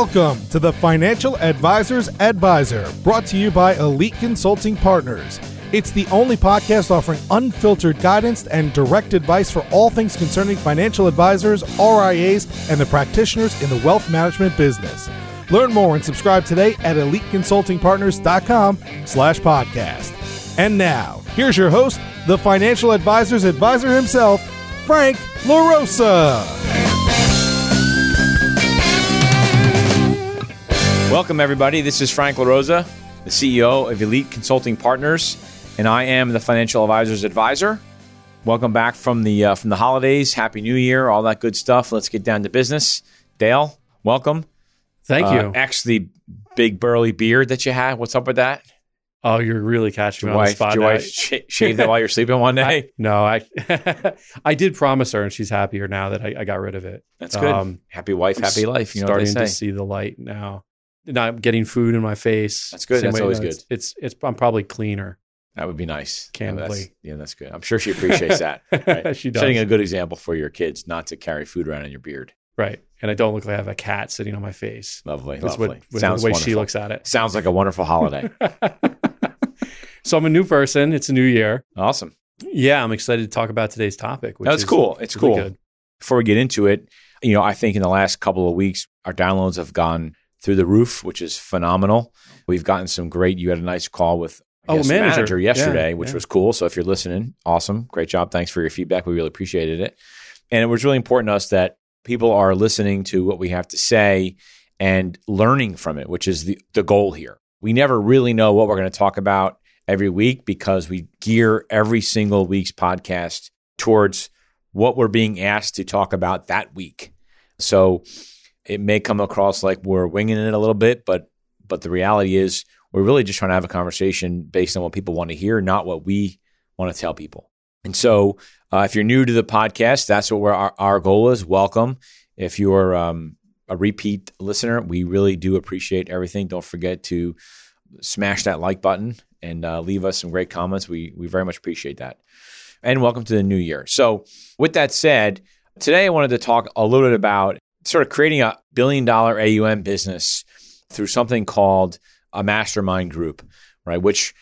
Welcome to the Financial Advisors Advisor, brought to you by Elite Consulting Partners. It's the only podcast offering unfiltered guidance and direct advice for all things concerning financial advisors, RIAs, and the practitioners in the wealth management business. Learn more and subscribe today at eliteconsultingpartners.com slash podcast. And now, here's your host, the Financial Advisors Advisor himself, Frank LaRosa. Welcome, everybody. This is Frank LaRosa, the CEO of Elite Consulting Partners, and I am the Financial Advisors Advisor. Welcome back from the uh, from the holidays. Happy New Year, all that good stuff. Let's get down to business. Dale, welcome. Thank Uh, you. X the big burly beard that you had. What's up with that? oh, you're really catching Your me on the wife, spot. your now. wife sh- shaved that while you're sleeping one day. I- no, I I did promise her, and she's happier now that I, I got rid of it. That's good. Um, happy wife, happy life. You know what starting to see the light now. Not getting food in my face. That's good. Same That's way- always no, good. It's, it's it's I'm probably cleaner. That would be nice. Candidly. that's, yeah, that's good. I'm sure she appreciates that. Right. she does. Setting a good example for your kids not to carry food around in your beard. right, and I don't look like I have a cat sitting on my face. Lovely. That's lovely. what, what Sounds the way wonderful. she looks at it. Sounds like a wonderful holiday. so I'm a new person. It's a new year. awesome. Yeah, I'm excited to talk about today's topic. Which That's cool. It's really cool. good. Before we get into it, you know, I think in the last couple of weeks, our downloads have gone through the roof, which is phenomenal. We've gotten some great. You had a nice call with Oh, guess, the manager. yesterday, Yeah, which yeah. was cool. So if you're listening, awesome, great job. Thanks for your feedback. We really appreciated it. And it was really important to us that people are listening to what we have to say and learning from it, which is the, the goal here. We never really know what we're going to talk about every week because we gear every single week's podcast towards what we're being asked to talk about that week. So it may come across like we're winging it a little bit, but but the reality is we're really just trying to have a conversation based on what people want to hear, not what we want to tell people. And so, uh, if you're new to the podcast, that's what our, our goal is. Welcome. If you're um, a repeat listener, we really do appreciate everything. Don't forget to smash that like button and uh, leave us some great comments. We we very much appreciate that. And welcome to the new year. So, with that said, today I wanted to talk a little bit about sort of creating a billion dollar AUM business through something called a mastermind group, right? Which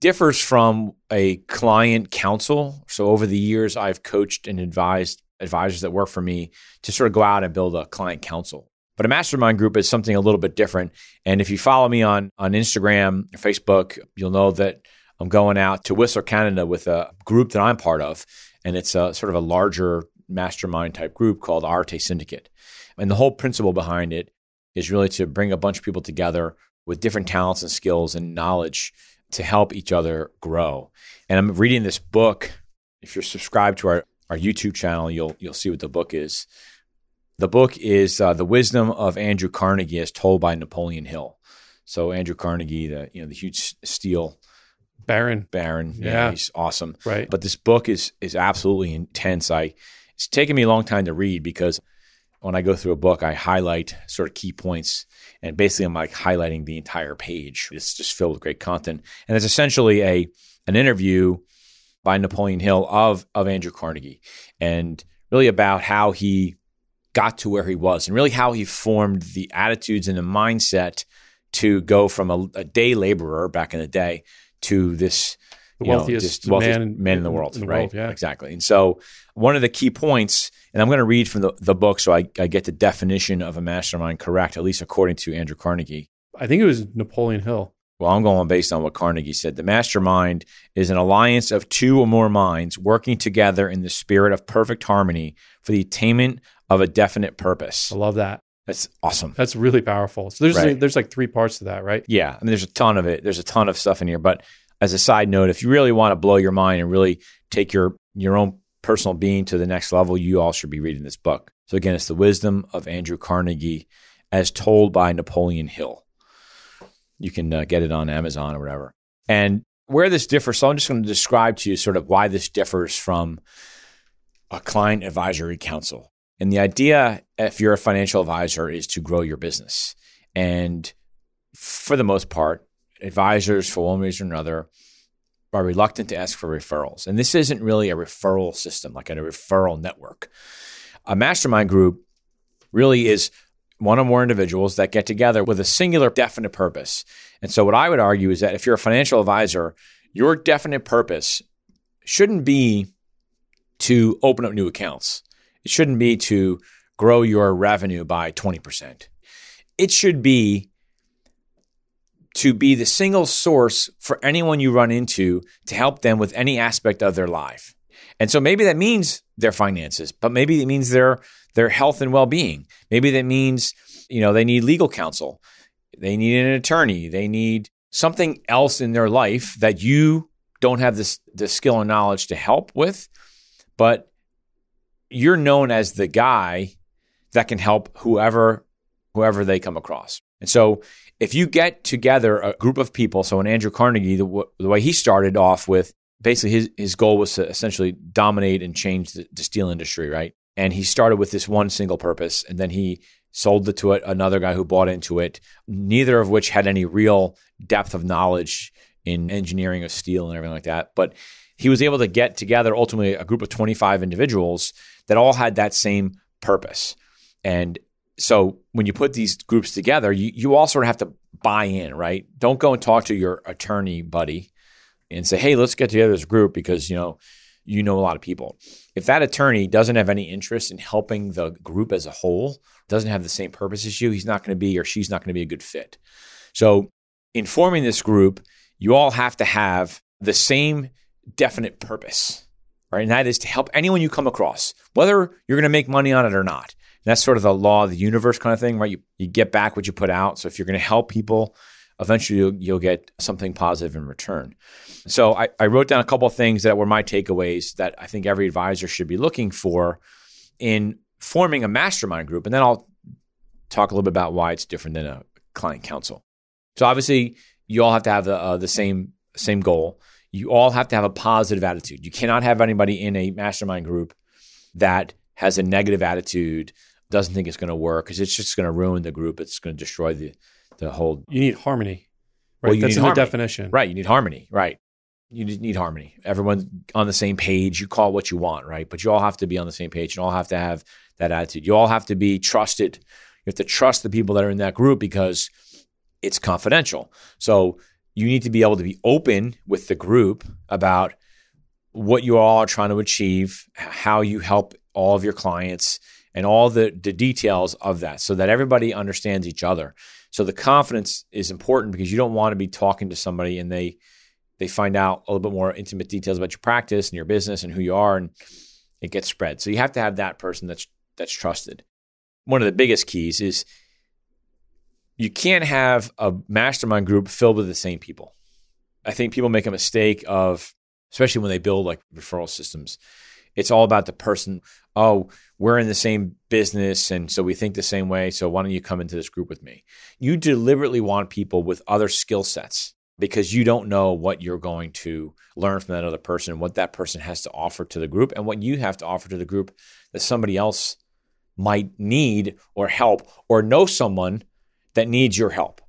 differs from a client council. So over the years, I've coached and advised advisors that work for me to sort of go out and build a client council. But a mastermind group is something a little bit different. And if you follow me on on Instagram or Facebook, you'll know that I'm going out to Whistler, Canada with a group that I'm part of. And it's a sort of a larger mastermind type group called Arete Syndicate. And the whole principle behind it is really to bring a bunch of people together with different talents and skills and knowledge to help each other grow. And I'm reading this book. If you're subscribed to our, our YouTube channel, you'll you'll see what the book is. The book is uh, The Wisdom of Andrew Carnegie as told by Napoleon Hill. So Andrew Carnegie, the you know the huge steel Baron. baron, yeah, Yeah. he's awesome. Right. But this book is is absolutely intense. I it's taken me a long time to read because when I go through a book, I highlight sort of key points, and basically I'm like highlighting the entire page. It's just filled with great content, and it's essentially a an interview by Napoleon Hill of of Andrew Carnegie, and really about how he got to where he was, and really how he formed the attitudes and the mindset to go from a, a day laborer back in the day to this The you know, wealthiest wealthiest man man in the world, in the right? world, yeah. exactly. And so one of the key points, and I'm going to read from the, the book so I, I get the definition of a mastermind correct, at least according to Andrew Carnegie. I think it was Napoleon Hill. Well, I'm going based on what Carnegie said. The mastermind is an alliance of two or more minds working together in the spirit of perfect harmony for the attainment of a definite purpose. I love that. That's awesome. That's really powerful. So there's Right. there's like three parts to that, right? Yeah, I mean, there's a ton of it. There's a ton of stuff in here. But as a side note, if you really want to blow your mind and really take your your own personal being to the next level, you all should be reading this book. So again, it's the wisdom of Andrew Carnegie, as told by Napoleon Hill. You can uh, get it on Amazon or whatever. And where this differs, so I'm just going to describe to you sort of why this differs from a client advisory council. And the idea, if you're a financial advisor, is to grow your business. And for the most part, advisors, for one reason or another, are reluctant to ask for referrals. And this isn't really a referral system, like a referral network. A mastermind group really is one or more individuals that get together with a singular definite purpose. And so, what I would argue is that if you're a financial advisor, your definite purpose shouldn't be to open up new accounts. It shouldn't be to grow your revenue by 20%. It should be to be the single source for anyone you run into to help them with any aspect of their life. And so maybe that means their finances, but maybe it means their their health and well-being. Maybe that means, you know, they need legal counsel. They need an attorney. They need something else in their life that you don't have this the skill and knowledge to help with, but you're known as the guy that can help whoever whoever they come across. And so if you get together a group of people, so in Andrew Carnegie, the, the way he started off with basically his, his goal was to essentially dominate and change the, the, steel industry, right? And he started with this one single purpose, and then he sold it to it, another guy who bought into it, neither of which had any real depth of knowledge in engineering of steel and everything like that. But he was able to get together ultimately a group of 25 individuals that all had that same purpose. And so when you put these groups together, you, you all sort of have to buy in, right? Don't go and talk to your attorney buddy and say, hey, let's get together as a group because, you know, you know a lot of people. If that attorney doesn't have any interest in helping the group as a whole, doesn't have the same purpose as you, he's not going to be or she's not going to be a good fit. So in forming this group, you all have to have the same definite purpose, right? And that is to help anyone you come across, whether you're going to make money on it or not that's sort of the law of the universe kind of thing, right? You, you get back what you put out. So if you're going to help people, eventually you'll, you'll, get something positive in return. So I, I wrote down a couple of things that were my takeaways that I think every advisor should be looking for in forming a mastermind group. And then I'll talk a little bit about why it's different than a client council. So obviously, you all have to have the, uh, the same same goal. You all have to have a positive attitude. You cannot have anybody in a mastermind group that has a negative attitude, doesn't think it's going to work because it's just going to ruin the group. It's going to destroy the the whole. You need harmony, right? Well, That's in harmony. the definition, right? You need harmony, right? You need harmony. Everyone's on the same page. You call what you want, right? But you all have to be on the same page. You all have to have that attitude. You all have to be trusted. You have to trust the people that are in that group because it's confidential. So you need to be able to be open with the group about what you all are trying to achieve, how you help all of your clients, and all the, the details of that so that everybody understands each other. So the confidence is important because you don't want to be talking to somebody and they they find out a little bit more intimate details about your practice and your business and who you are and it gets spread. So you have to have that person that's that's trusted. One of the biggest keys is you can't have a mastermind group filled with the same people. I think people make a mistake of especially when they build like referral systems. It's all about the person oh, we're in the same business and so we think the same way. So why don't you come into this group with me? You deliberately want people with other skill sets because you don't know what you're going to learn from that other person, what that person has to offer to the group, and what you have to offer to the group that somebody else might need or help or know someone that needs your help.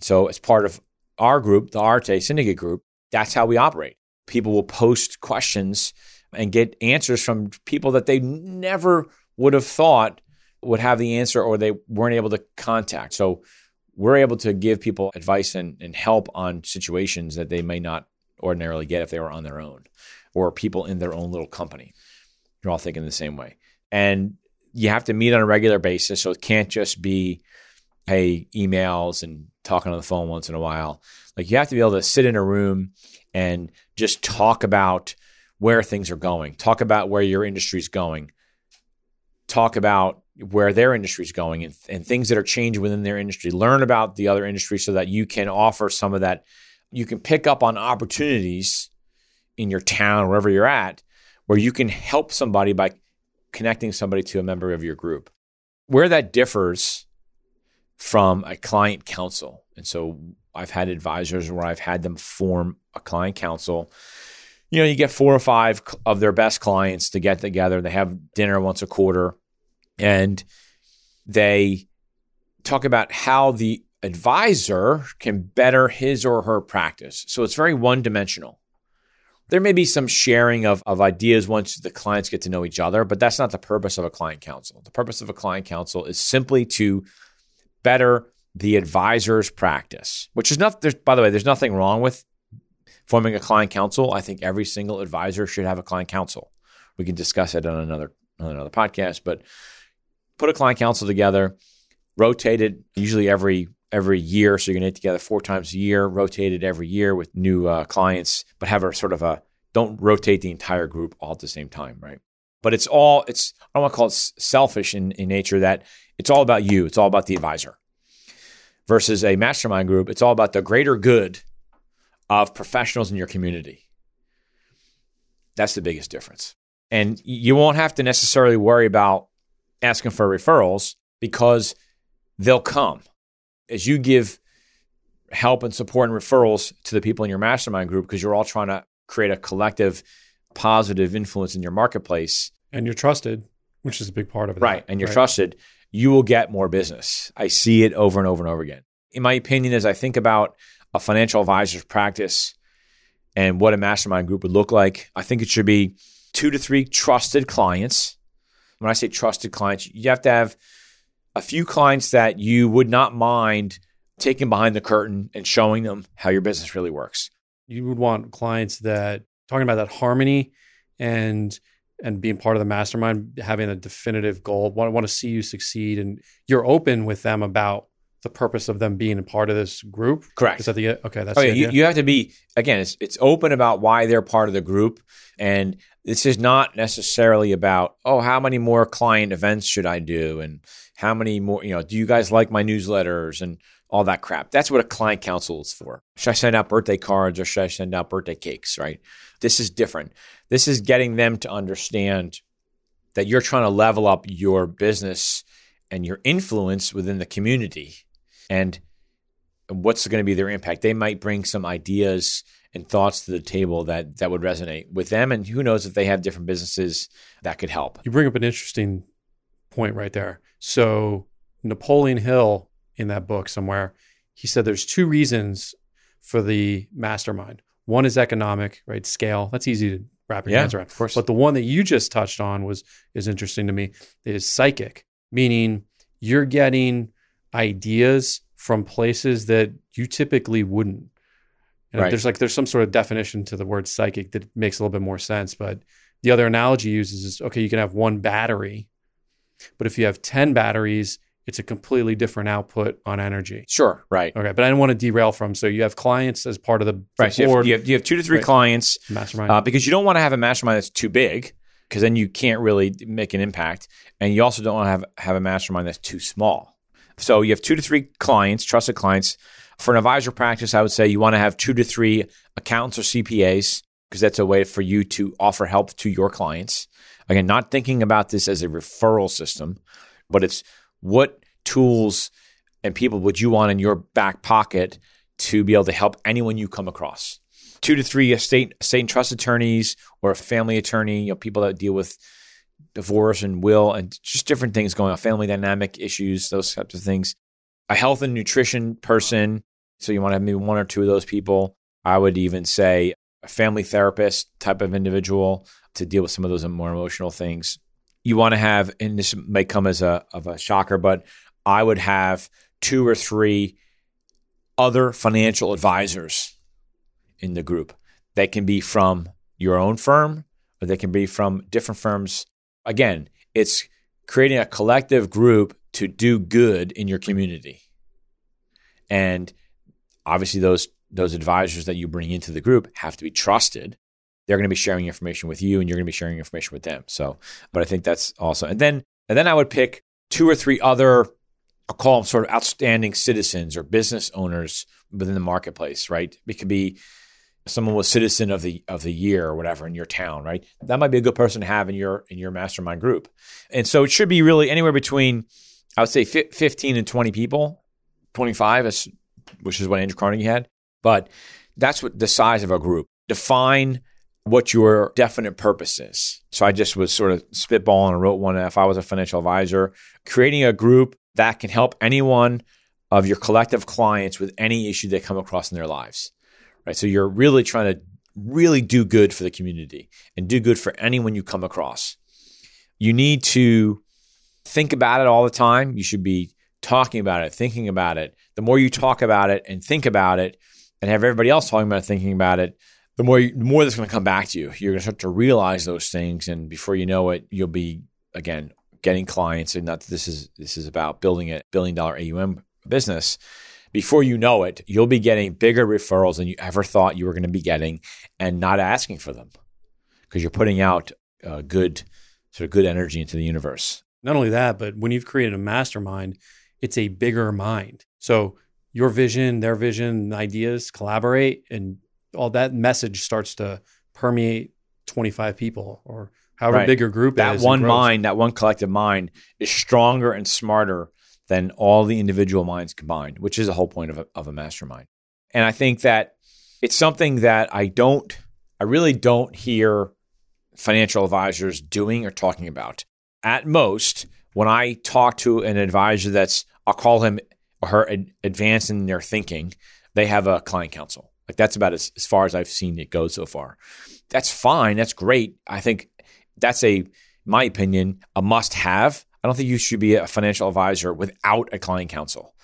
So, as part of our group, the Arete Syndicate Group, that's how we operate. People will post questions and get answers from people that they never would have thought would have the answer or they weren't able to contact. So we're able to give people advice and, and help on situations that they may not ordinarily get if they were on their own or people in their own little company. You're all thinking the same way. And you have to meet on a regular basis. So it can't just be, hey, emails and talking on the phone once in a while. Like you have to be able to sit in a room and just talk about where things are going, talk about where your industry is going, talk about where their industry is going and, and things that are changing within their industry. Learn about the other industry so that you can offer some of that. You can pick up on opportunities in your town, wherever you're at, where you can help somebody by connecting somebody to a member of your group. Where that differs from a client council. And so I've had advisors where I've had them form a client council you know, you get four or five of their best clients to get together. They have dinner once a quarter and they talk about how the advisor can better his or her practice. So it's very one dimensional. There may be some sharing of, of ideas once the clients get to know each other, but that's not the purpose of a client council. The purpose of a client council is simply to better the advisor's practice, which is not, by the way, there's nothing wrong with forming a client council. I think every single advisor should have a client council. We can discuss it on another, on another podcast, but put a client council together, rotate it usually every every year. So you're to get together four times a year, rotate it every year with new uh, clients, but have a sort of a don't rotate the entire group all at the same time, right? But it's all, it's, I don't want to call it selfish in, in nature that it's all about you. It's all about the advisor versus a mastermind group. It's all about the greater good of professionals in your community. That's the biggest difference. And you won't have to necessarily worry about asking for referrals because they'll come as you give help and support and referrals to the people in your mastermind group because you're all trying to create a collective positive influence in your marketplace and you're trusted which is a big part of it right and you're right. trusted you will get more business i see it over and over and over again in my opinion as i think about a financial advisor's practice and what a mastermind group would look like i think it should be two to three trusted clients when i say trusted clients you have to have a few clients that you would not mind taking behind the curtain and showing them how your business really works. You would want clients that talking about that harmony and and being part of the mastermind, having a definitive goal, want, want to see you succeed, and you're open with them about the purpose of them being a part of this group. Correct. Is that the uh, okay? That's oh, yeah, you, you, have to be again. It's it's open about why they're part of the group, and this is not necessarily about oh, how many more client events should I do, and how many more, you know, do you guys like my newsletters and all that crap? That's what a client council is for. Should I send out birthday cards or should I send out birthday cakes, right? This is different. This is getting them to understand that you're trying to level up your business and your influence within the community and what's going to be their impact. They might bring some ideas and thoughts to the table that that would resonate with them and who knows if they have different businesses that could help. You bring up an interesting point right there. So Napoleon Hill in that book somewhere, he said there's two reasons for the mastermind. One is economic, right? Scale. That's easy to wrap your yeah, hands around. Of course. But the one that you just touched on was is interesting to me. Is psychic, meaning you're getting ideas from places that you typically wouldn't. And right. there's like there's some sort of definition to the word psychic that makes a little bit more sense. But the other analogy uses is okay, you can have one battery but if you have 10 batteries, it's a completely different output on energy. Sure, right. Okay, but I do not want to derail from. So you have clients as part of the, the right. So you, have, you, have, you, have, two to three right. clients, mastermind, uh, because you don't want to have a mastermind that's too big, because then you can't really make an impact, and you also don't want to have have a mastermind that's too small. So you have two to three clients, trusted clients. For an advisor practice, I would say you want to have two to three accountants or CPAs, because that's a way for you to offer help to your clients. Again, not thinking about this as a referral system, but it's what tools and people would you want in your back pocket to be able to help anyone you come across. Two to three estate, estate and trust attorneys or a family attorney, you know, people that deal with divorce and will and just different things going on, family dynamic issues, those types of things. A health and nutrition person. So you want to have maybe one or two of those people. I would even say a family therapist type of individual, to deal with some of those more emotional things. You want to have, and this may come as a of a shocker, but I would have two or three other financial advisors in the group. They can be from your own firm or they can be from different firms. Again, it's creating a collective group to do good in your community. And obviously those those advisors that you bring into the group have to be trusted they're going to be sharing information with you and you're going to be sharing information with them. So, but I think that's awesome. And then, and then I would pick two or three other, I'll call them sort of outstanding citizens or business owners within the marketplace, right? It could be someone was citizen of the of the year or whatever in your town, right? That might be a good person to have in your in your mastermind group. And so it should be really anywhere between I would say 15 and 20 people, 25 is, which is what Andrew Carnegie had. But that's what the size of a group. Define what your definite purpose is. So I just was sort of spitballing and wrote one if I was a financial advisor, creating a group that can help anyone of your collective clients with any issue they come across in their lives. Right. So you're really trying to really do good for the community and do good for anyone you come across. You need to think about it all the time. You should be talking about it, thinking about it. The more you talk about it and think about it and have everybody else talking about it, thinking about it, the more the more that's going to come back to you. You're going to start to realize those things, and before you know it, you'll be again getting clients. And not this is this is about building a billion dollar AUM business. Before you know it, you'll be getting bigger referrals than you ever thought you were going to be getting, and not asking for them because you're putting out uh, good sort of good energy into the universe. Not only that, but when you've created a mastermind, it's a bigger mind. So your vision, their vision, ideas collaborate, and all that message starts to permeate 25 people or however right. big your group that is. That one mind, that one collective mind is stronger and smarter than all the individual minds combined, which is the whole point of a, of a mastermind. And I think that it's something that I don't, I really don't hear financial advisors doing or talking about. At most, when I talk to an advisor that's, I'll call him or her ad- advanced in their thinking, they have a client council. Like that's about as, as far as I've seen it go so far. That's fine. That's great. I think that's a, my opinion, a must have. I don't think you should be a financial advisor without a client council.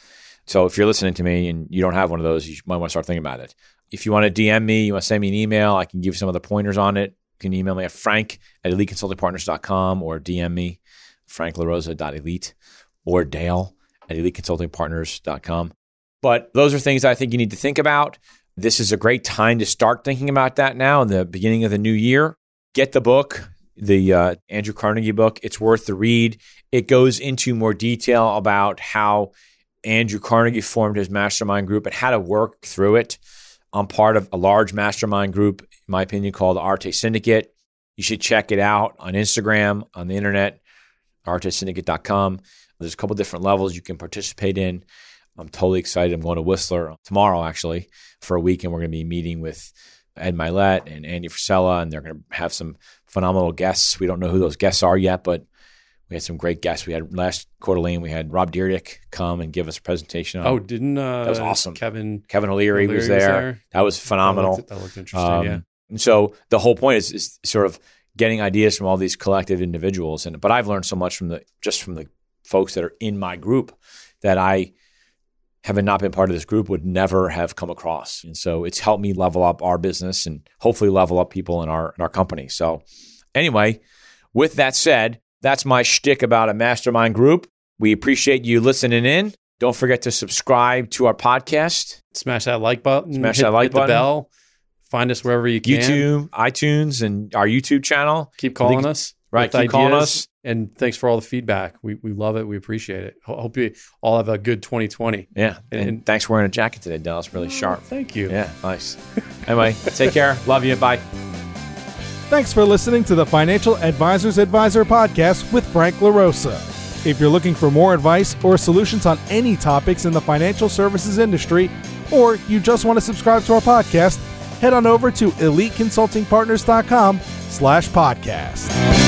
So if you're listening to me and you don't have one of those, you might want to start thinking about it. If you want to DM me, you want to send me an email, I can give you some of the pointers on it. You can email me at frank at eliteconsultingpartners.com or DM me, franklarosa.elite or dale at eliteconsultingpartners.com. But those are things I think you need to think about. This is a great time to start thinking about that now in the beginning of the new year. Get the book, the uh, Andrew Carnegie book. It's worth the read. It goes into more detail about how Andrew Carnegie formed his mastermind group and how to work through it. I'm part of a large mastermind group, in my opinion, called Arete Syndicate. You should check it out on Instagram, on the internet, aretesyndicate.com. There's a couple different levels you can participate in. I'm totally excited. I'm going to Whistler tomorrow, actually, for a week, and we're going to be meeting with Ed Mylett and Andy Frisella, and they're going to have some phenomenal guests. We don't know who those guests are yet, but we had some great guests. We had last Coeur d'Alene, we had Rob Dyrdek come and give us a presentation. On, oh, didn't uh, that was awesome? Kevin Kevin O'Leary, O'Leary was, there. was, there. That was phenomenal. That looked, that looked interesting. Um, yeah. And so the whole point is, is sort of getting ideas from all these collective individuals. And but I've learned so much from the just from the folks that are in my group that I having not been part of this group, would never have come across. And so it's helped me level up our business and hopefully level up people in our in our company. So anyway, with that said, that's my shtick about a mastermind group. We appreciate you listening in. Don't forget to subscribe to our podcast. Smash that like button. Smash hit, that like hit button. The bell. Find us wherever you can. YouTube, iTunes, and our YouTube channel. Keep calling us. Right. Keep calling us. And thanks for all the feedback. We, we love it. We appreciate it. Hope you all have a good 2020. Yeah. And, and, and thanks for wearing a jacket today, Dallas. Really oh, sharp. Thank you. Yeah. Nice. anyway, take care. Love you. Bye. Thanks for listening to the Financial Advisors Advisor podcast with Frank LaRosa. If you're looking for more advice or solutions on any topics in the financial services industry, or you just want to subscribe to our podcast, head on over to eliteconsultingpartners.com slash podcast.